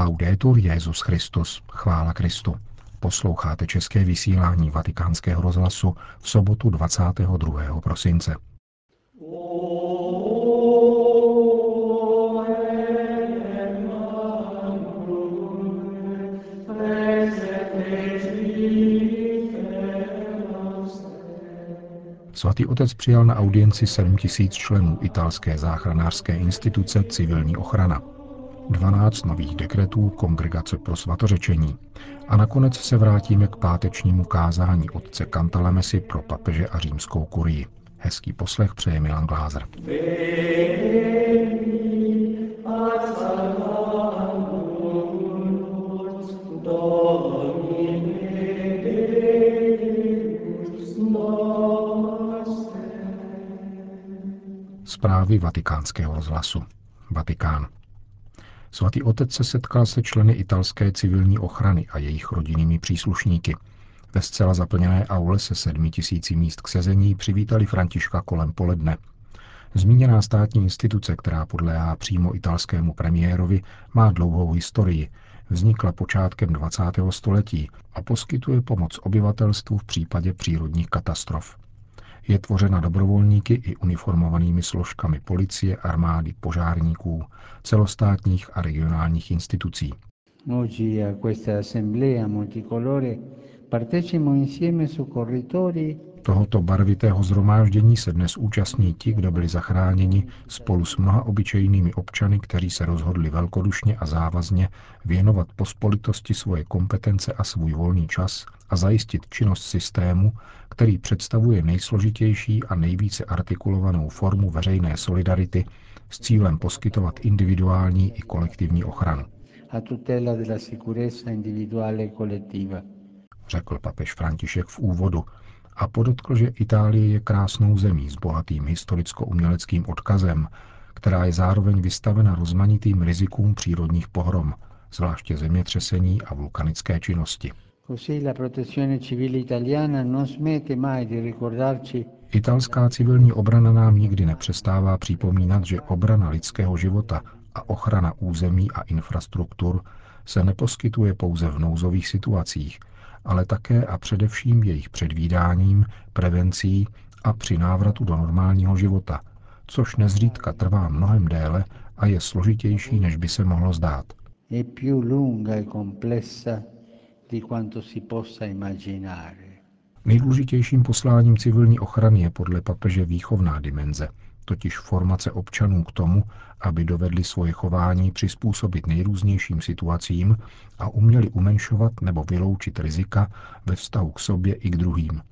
Laudetur Jezus Christus, chvála Kristu. Posloucháte české vysílání Vatikánského rozhlasu v sobotu 22. prosince. Svatý otec přijal na audienci 7 tisíc členů italské záchranářské instituce Civilní ochrana. 12 nových dekretů Kongregace pro svatořečení. A nakonec se vrátíme k pátečnímu kázání otce Kantalamesi pro papeže a římskou kurii. Hezký poslech přeje Milan Glázer. Zprávy vatikánského rozhlasu. Vatikán. Svatý otec se setkal se členy italské civilní ochrany a jejich rodinnými příslušníky. Ve zcela zaplněné aule se sedmi tisíci míst k sezení přivítali Františka kolem poledne. Zmíněná státní instituce, která podléhá přímo italskému premiérovi, má dlouhou historii. Vznikla počátkem 20. století a poskytuje pomoc obyvatelstvu v případě přírodních katastrof. Je tvořena dobrovolníky i uniformovanými složkami policie, armády, požárníků, celostátních a regionálních institucí. Oggi a questa assemblea multicolore insieme soccorritori Tohoto barvitého zhromáždění se dnes účastní ti, kdo byli zachráněni spolu s mnoha obyčejnými občany, kteří se rozhodli velkodušně a závazně věnovat pospolitosti svoje kompetence a svůj volný čas a zajistit činnost systému, který představuje nejsložitější a nejvíce artikulovanou formu veřejné solidarity s cílem poskytovat individuální i kolektivní ochranu. A tutela della sicurezza individuale e collettiva řekl papež František v úvodu a podotkl, že Itálie je krásnou zemí s bohatým historicko-uměleckým odkazem, která je zároveň vystavena rozmanitým rizikům přírodních pohrom, zvláště zemětřesení a vulkanické činnosti. Italská civilní obrana nám nikdy nepřestává připomínat, že obrana lidského života a ochrana území a infrastruktur se neposkytuje pouze v nouzových situacích, ale také a především jejich předvídáním, prevencí a při návratu do normálního života, což nezřídka trvá mnohem déle a je složitější, než by se mohlo zdát. E Nejdůležitějším posláním civilní ochrany je podle papeže výchovná dimenze – totiž formace občanů k tomu, aby dovedli svoje chování přizpůsobit nejrůznějším situacím a uměli umenšovat nebo vyloučit rizika ve vztahu k sobě i k druhým.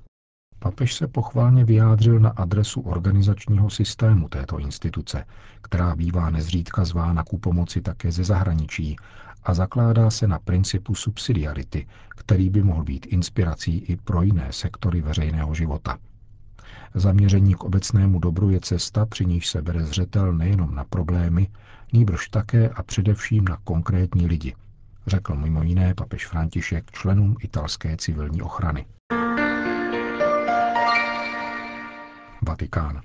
Papež se pochválně vyjádřil na adresu organizačního systému této instituce, která bývá nezřídka zvána ku pomoci také ze zahraničí a zakládá se na principu subsidiarity, který by mohl být inspirací i pro jiné sektory veřejného života. Zaměření k obecnému dobru je cesta, při níž se bere zřetel nejenom na problémy, nýbrž také a především na konkrétní lidi, řekl mimo jiné papež František členům italské civilní ochrany. Vatikán.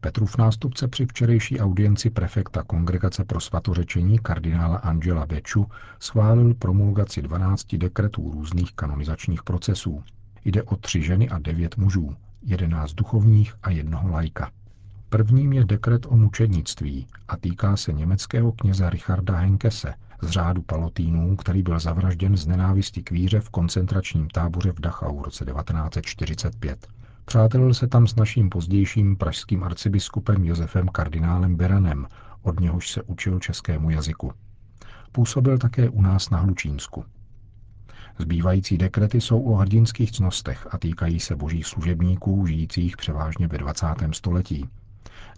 Petrův nástupce při včerejší audienci prefekta Kongregace pro svatořečení kardinála Angela Beču schválil promulgaci 12 dekretů různých kanonizačních procesů. Jde o tři ženy a devět mužů, jedenáct duchovních a jednoho lajka. Prvním je dekret o mučednictví a týká se německého kněze Richarda Henkese z řádu palotínů, který byl zavražděn z nenávisti k víře v koncentračním táboře v Dachau v roce 1945. Přátelil se tam s naším pozdějším pražským arcibiskupem Josefem kardinálem Beranem, od něhož se učil českému jazyku. Působil také u nás na Hlučínsku. Zbývající dekrety jsou o hrdinských cnostech a týkají se božích služebníků žijících převážně ve 20. století.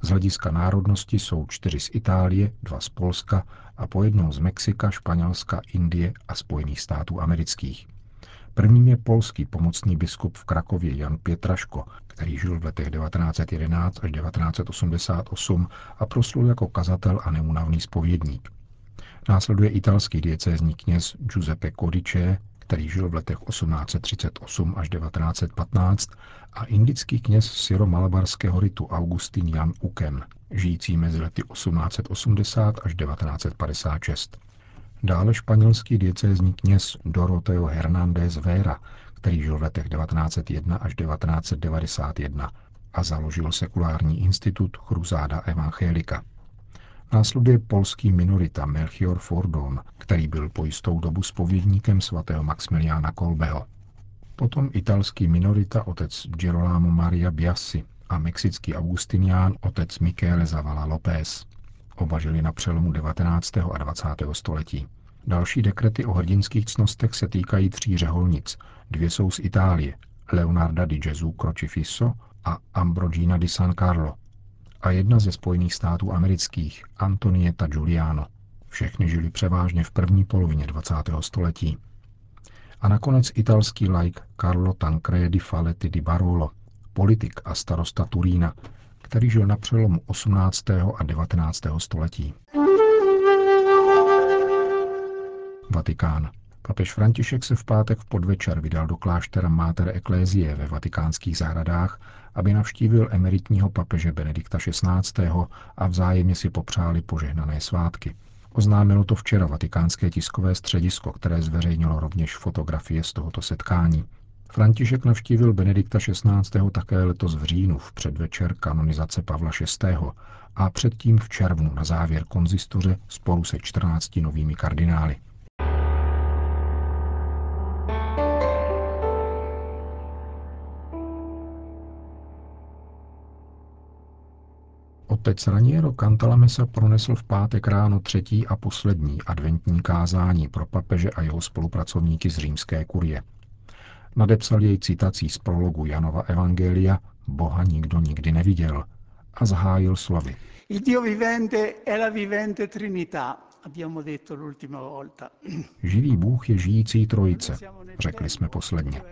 Z hlediska národnosti jsou čtyři z Itálie, dva z Polska a po jednou z Mexika, Španělska, Indie a Spojených států amerických. Prvním je polský pomocný biskup v Krakově Jan Pětraško, který žil v letech 1911 až 1988 a proslul jako kazatel a neunavný spovědník. Následuje italský diecézní kněz Giuseppe Codice, který žil v letech 1838 až 1915, a indický kněz syro-malabarského ritu Augustin Jan Uken, žijící mezi lety 1880 až 1956. Dále španělský diecézní kněz Doroteo Hernández Vera, který žil v letech 1901 až 1991 a založil sekulární institut Chruzáda Evangelika. Následuje polský minorita Melchior Fordon, který byl po jistou dobu spovědníkem svatého Maximiliána Kolbeho. Potom italský minorita otec Girolamo Maria Biasi a mexický augustinián otec Michele Zavala López. Oba žili na přelomu 19. a 20. století. Další dekrety o hrdinských cnostech se týkají tří řeholnic. Dvě jsou z Itálie, Leonarda di Gesù Crocifisso a Ambrogina di San Carlo. A jedna ze Spojených států amerických, Antonieta Giuliano. Všechny žili převážně v první polovině 20. století. A nakonec italský laik Carlo Tancredi Faletti di Barolo, politik a starosta Turína, který žil na přelomu 18. a 19. století. Vatikán. Papež František se v pátek v podvečer vydal do kláštera Mater Ecclesiae ve vatikánských zahradách, aby navštívil emeritního papeže Benedikta XVI. a vzájemně si popřáli požehnané svátky. Oznámilo to včera vatikánské tiskové středisko, které zveřejnilo rovněž fotografie z tohoto setkání. František navštívil Benedikta XVI. také letos v říjnu v předvečer kanonizace Pavla VI. a předtím v červnu na závěr konzistoře spolu se 14 novými kardinály. Otec Raniero Cantalamessa pronesl v pátek ráno třetí a poslední adventní kázání pro papeže a jeho spolupracovníky z římské kurie. Nadepsal jej citací z prologu Janova Evangelia Boha nikdo nikdy neviděl a zahájil slovy. Il Dio vivente è la vivente Trinità, abbiamo detto l'ultima volta. Živý Bůh je žijící trojice, řekli jsme posledně.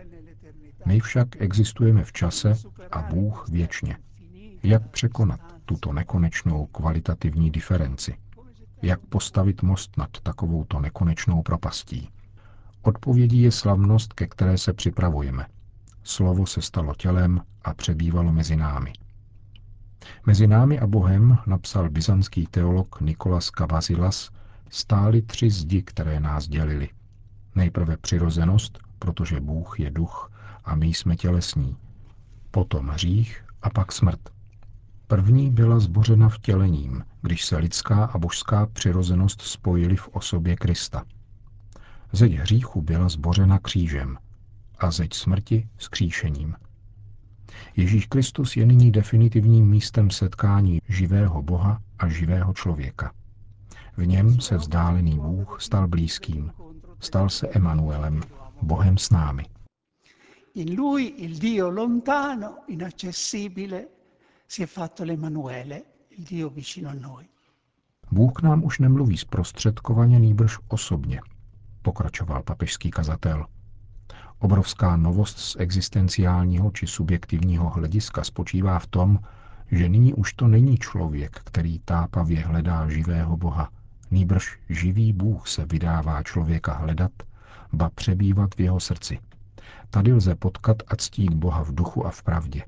My však existujeme v čase a Bůh věčně. Jak překonat tuto nekonečnou kvalitativní diferenci? Jak postavit most nad takovouto nekonečnou propastí? Odpovědí je slavnost, ke které se připravujeme. Slovo se stalo tělem a přebývalo mezi námi. Mezi námi a Bohem, napsal byzantský teolog Nikolas Kavazilas, stály tři zdi, které nás dělily. Nejprve přirozenost, protože Bůh je duch a my jsme tělesní. Potom hřích a pak smrt. První byla zbořena vtělením, když se lidská a božská přirozenost spojily v osobě Krista. Zeď hříchu byla zbořena křížem a zeď smrti skříšením. Ježíš Kristus je nyní definitivním místem setkání živého Boha a živého člověka. V něm se vzdálený Bůh stal blízkým. Stal se Emanuelem, Bohem s námi. In lui il Dio lontano, inaccessibile, si è fatto l'Emanuele, il Dio vicino a noi. Bůh k nám už nemluví zprostředkovaně, nýbrž osobně, pokračoval papežský kazatel. Obrovská novost z existenciálního či subjektivního hlediska spočívá v tom, že nyní už to není člověk, který tápavě hledá živého Boha, nýbrž živý Bůh se vydává člověka hledat, ba přebývat v jeho srdci. Tady lze potkat a ctít Boha v duchu a v pravdě.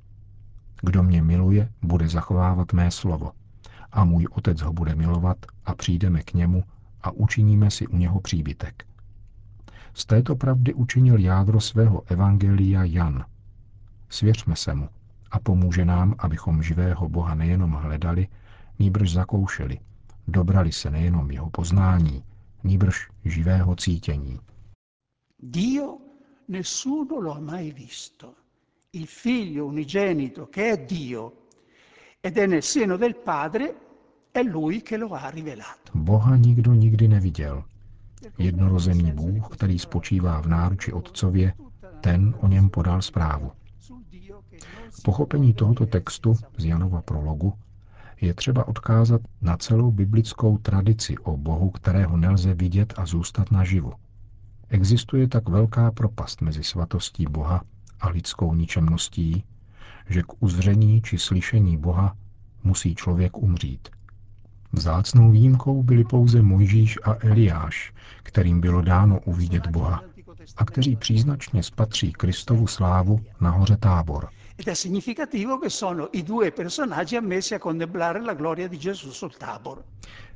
Kdo mě miluje, bude zachovávat mé slovo. A můj otec ho bude milovat a přijdeme k němu a učiníme si u něho příbytek. Z této pravdy učinil jádro svého evangelia Jan. Svěřme se mu a pomůže nám, abychom živého Boha nejenom hledali, nýbrž zakoušeli, dobrali se nejenom jeho poznání, nýbrž živého cítění. Dio nessuno lo ha mai visto. Il figlio unigenito che è Dio ed è nel seno del Padre, è lui che lo ha rivelato. Boha nikdo nikdy neviděl. Jednorozený Bůh, který spočívá v náruči Otcově, ten o něm podal zprávu. K pochopení tohoto textu z Janova prologu je třeba odkázat na celou biblickou tradici o Bohu, kterého nelze vidět a zůstat naživu. Existuje tak velká propast mezi svatostí Boha a lidskou ničemností, že k uzření či slyšení Boha musí člověk umřít. Vzácnou výjimkou byli pouze Mojžíš a Eliáš, kterým bylo dáno uvidět Boha a kteří příznačně spatří Kristovu slávu na hoře Tábor.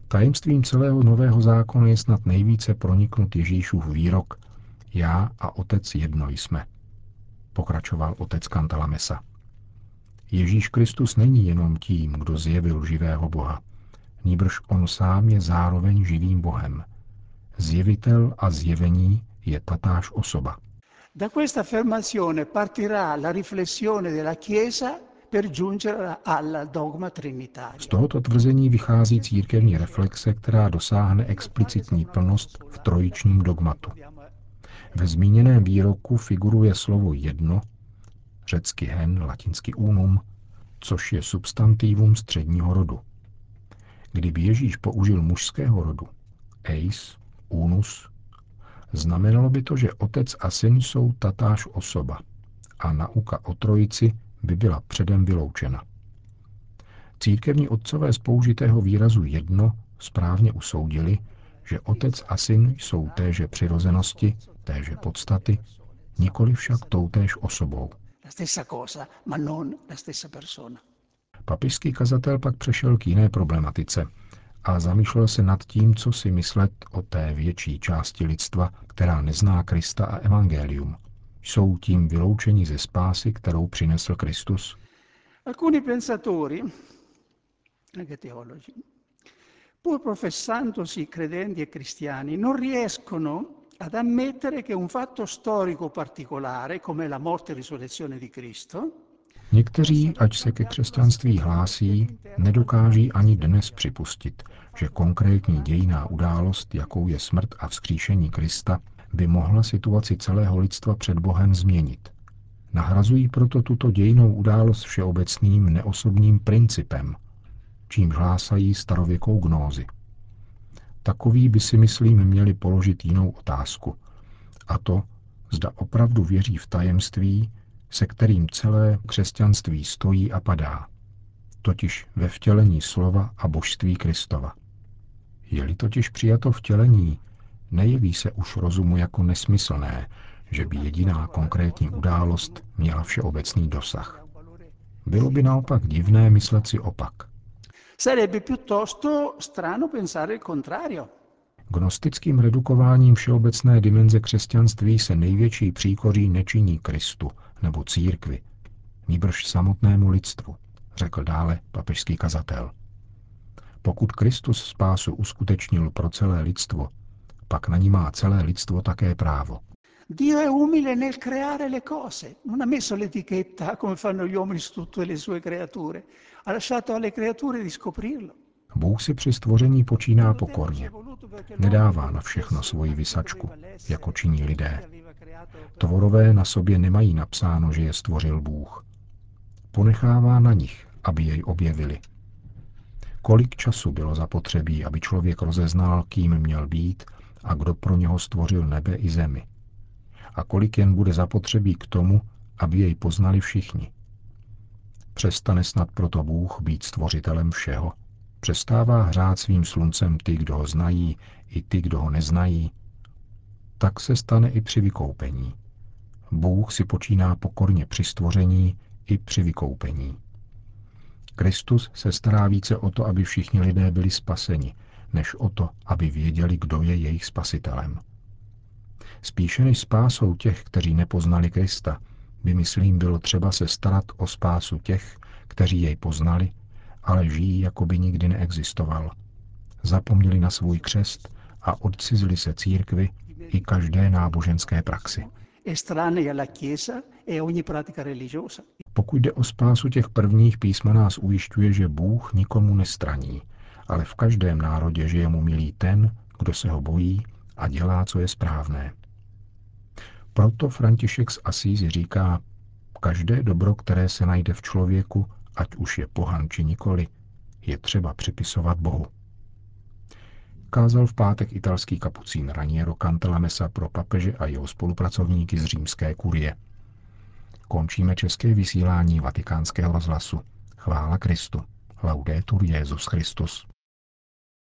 Tajemstvím celého nového zákona je snad nejvíce proniknut Ježíšův výrok Já a Otec jedno jsme, pokračoval otec Kantalamesa. Ježíš Kristus není jenom tím, kdo zjevil živého Boha. Nýbrž on sám je zároveň živým Bohem. Zjevitel a zjevení je tatáž osoba. Da questa affermazione partirà la riflessione della Chiesa per giungere al dogma trinitario. Z tohoto tvrzení vychází církevní reflexe, která dosáhne explicitní plnost v trojičním dogmatu. Ve zmíněném výroku figuruje slovo jedno, řecky hen, latinsky unum, což je substantivum středního rodu. Kdyby Ježíš použil mužského rodu, eis, unus, znamenalo by to, že otec a syn jsou tatáž osoba a nauka o trojici by byla předem vyloučena. Církevní otcové z použitého výrazu jedno správně usoudili, že otec a syn jsou téže přirozenosti, téže podstaty, nikoli však toutéž osobou. Papižský kazatel pak přešel k jiné problematice a zamýšlel se nad tím, co si myslet o té větší části lidstva, která nezná Krista a Evangelium. Jsou tím vyloučeni ze spásy, kterou přinesl Kristus? Alcuni pensatori, anche teologi, pur professandosi credenti e cristiani, non riescono ad ammettere che un fatto storico particolare, come la morte e risurrezione di Cristo, Někteří, ať se ke křesťanství hlásí, nedokáží ani dnes připustit, že konkrétní dějná událost, jakou je smrt a vzkříšení Krista, by mohla situaci celého lidstva před Bohem změnit. Nahrazují proto tuto dějnou událost všeobecným neosobním principem, čím hlásají starověkou gnózi. Takový by si myslím měli položit jinou otázku. A to, zda opravdu věří v tajemství, se kterým celé křesťanství stojí a padá, totiž ve vtělení slova a božství Kristova. Je-li totiž přijato vtělení, nejeví se už rozumu jako nesmyslné, že by jediná konkrétní událost měla všeobecný dosah. Bylo by naopak divné myslet si opak. Sarebbe piuttosto strano pensare il contrario. Gnostickým redukováním všeobecné dimenze křesťanství se největší příkoří nečiní Kristu nebo církvi, níbrž samotnému lidstvu, řekl dále papežský kazatel. Pokud Kristus spásu uskutečnil pro celé lidstvo, pak na ní má celé lidstvo také právo. Dio è umile nel creare le cose, non ha messo l'etichetta come fanno gli uomini su tutte le sue creature, ha lasciato alle creature di scoprirlo. Bůh si při stvoření počíná pokorně. Nedává na všechno svoji vysačku, jako činí lidé. Tvorové na sobě nemají napsáno, že je stvořil Bůh. Ponechává na nich, aby jej objevili. Kolik času bylo zapotřebí, aby člověk rozeznal, kým měl být a kdo pro něho stvořil nebe i zemi. A kolik jen bude zapotřebí k tomu, aby jej poznali všichni. Přestane snad proto Bůh být stvořitelem všeho? Přestává hřát svým sluncem ty, kdo ho znají, i ty, kdo ho neznají? Tak se stane i při vykoupení. Bůh si počíná pokorně při stvoření i při vykoupení. Kristus se stará více o to, aby všichni lidé byli spaseni, než o to, aby věděli, kdo je jejich spasitelem. Spíše než spásou těch, kteří nepoznali Krista, by myslím bylo třeba se starat o spásu těch, kteří jej poznali, ale žijí, jako by nikdy neexistoval. Zapomněli na svůj křest a odcizili se církvy i každé náboženské praxi. E Pokud jde o spásu těch prvních, písma nás ujišťuje, že Bůh nikomu nestraní, ale v každém národě žije mu milý ten, kdo se ho bojí a dělá, co je správné. Proto František z Asízy říká, každé dobro, které se najde v člověku, ať už je pohan či nikoli, je třeba připisovat Bohu. Kázal v pátek italský kapucín Raniero Cantalamessa pro papeže a jeho spolupracovníky z římské kurie. Končíme české vysílání vatikánského rozhlasu. Chvála Kristu. Laudetur Jezus Christus.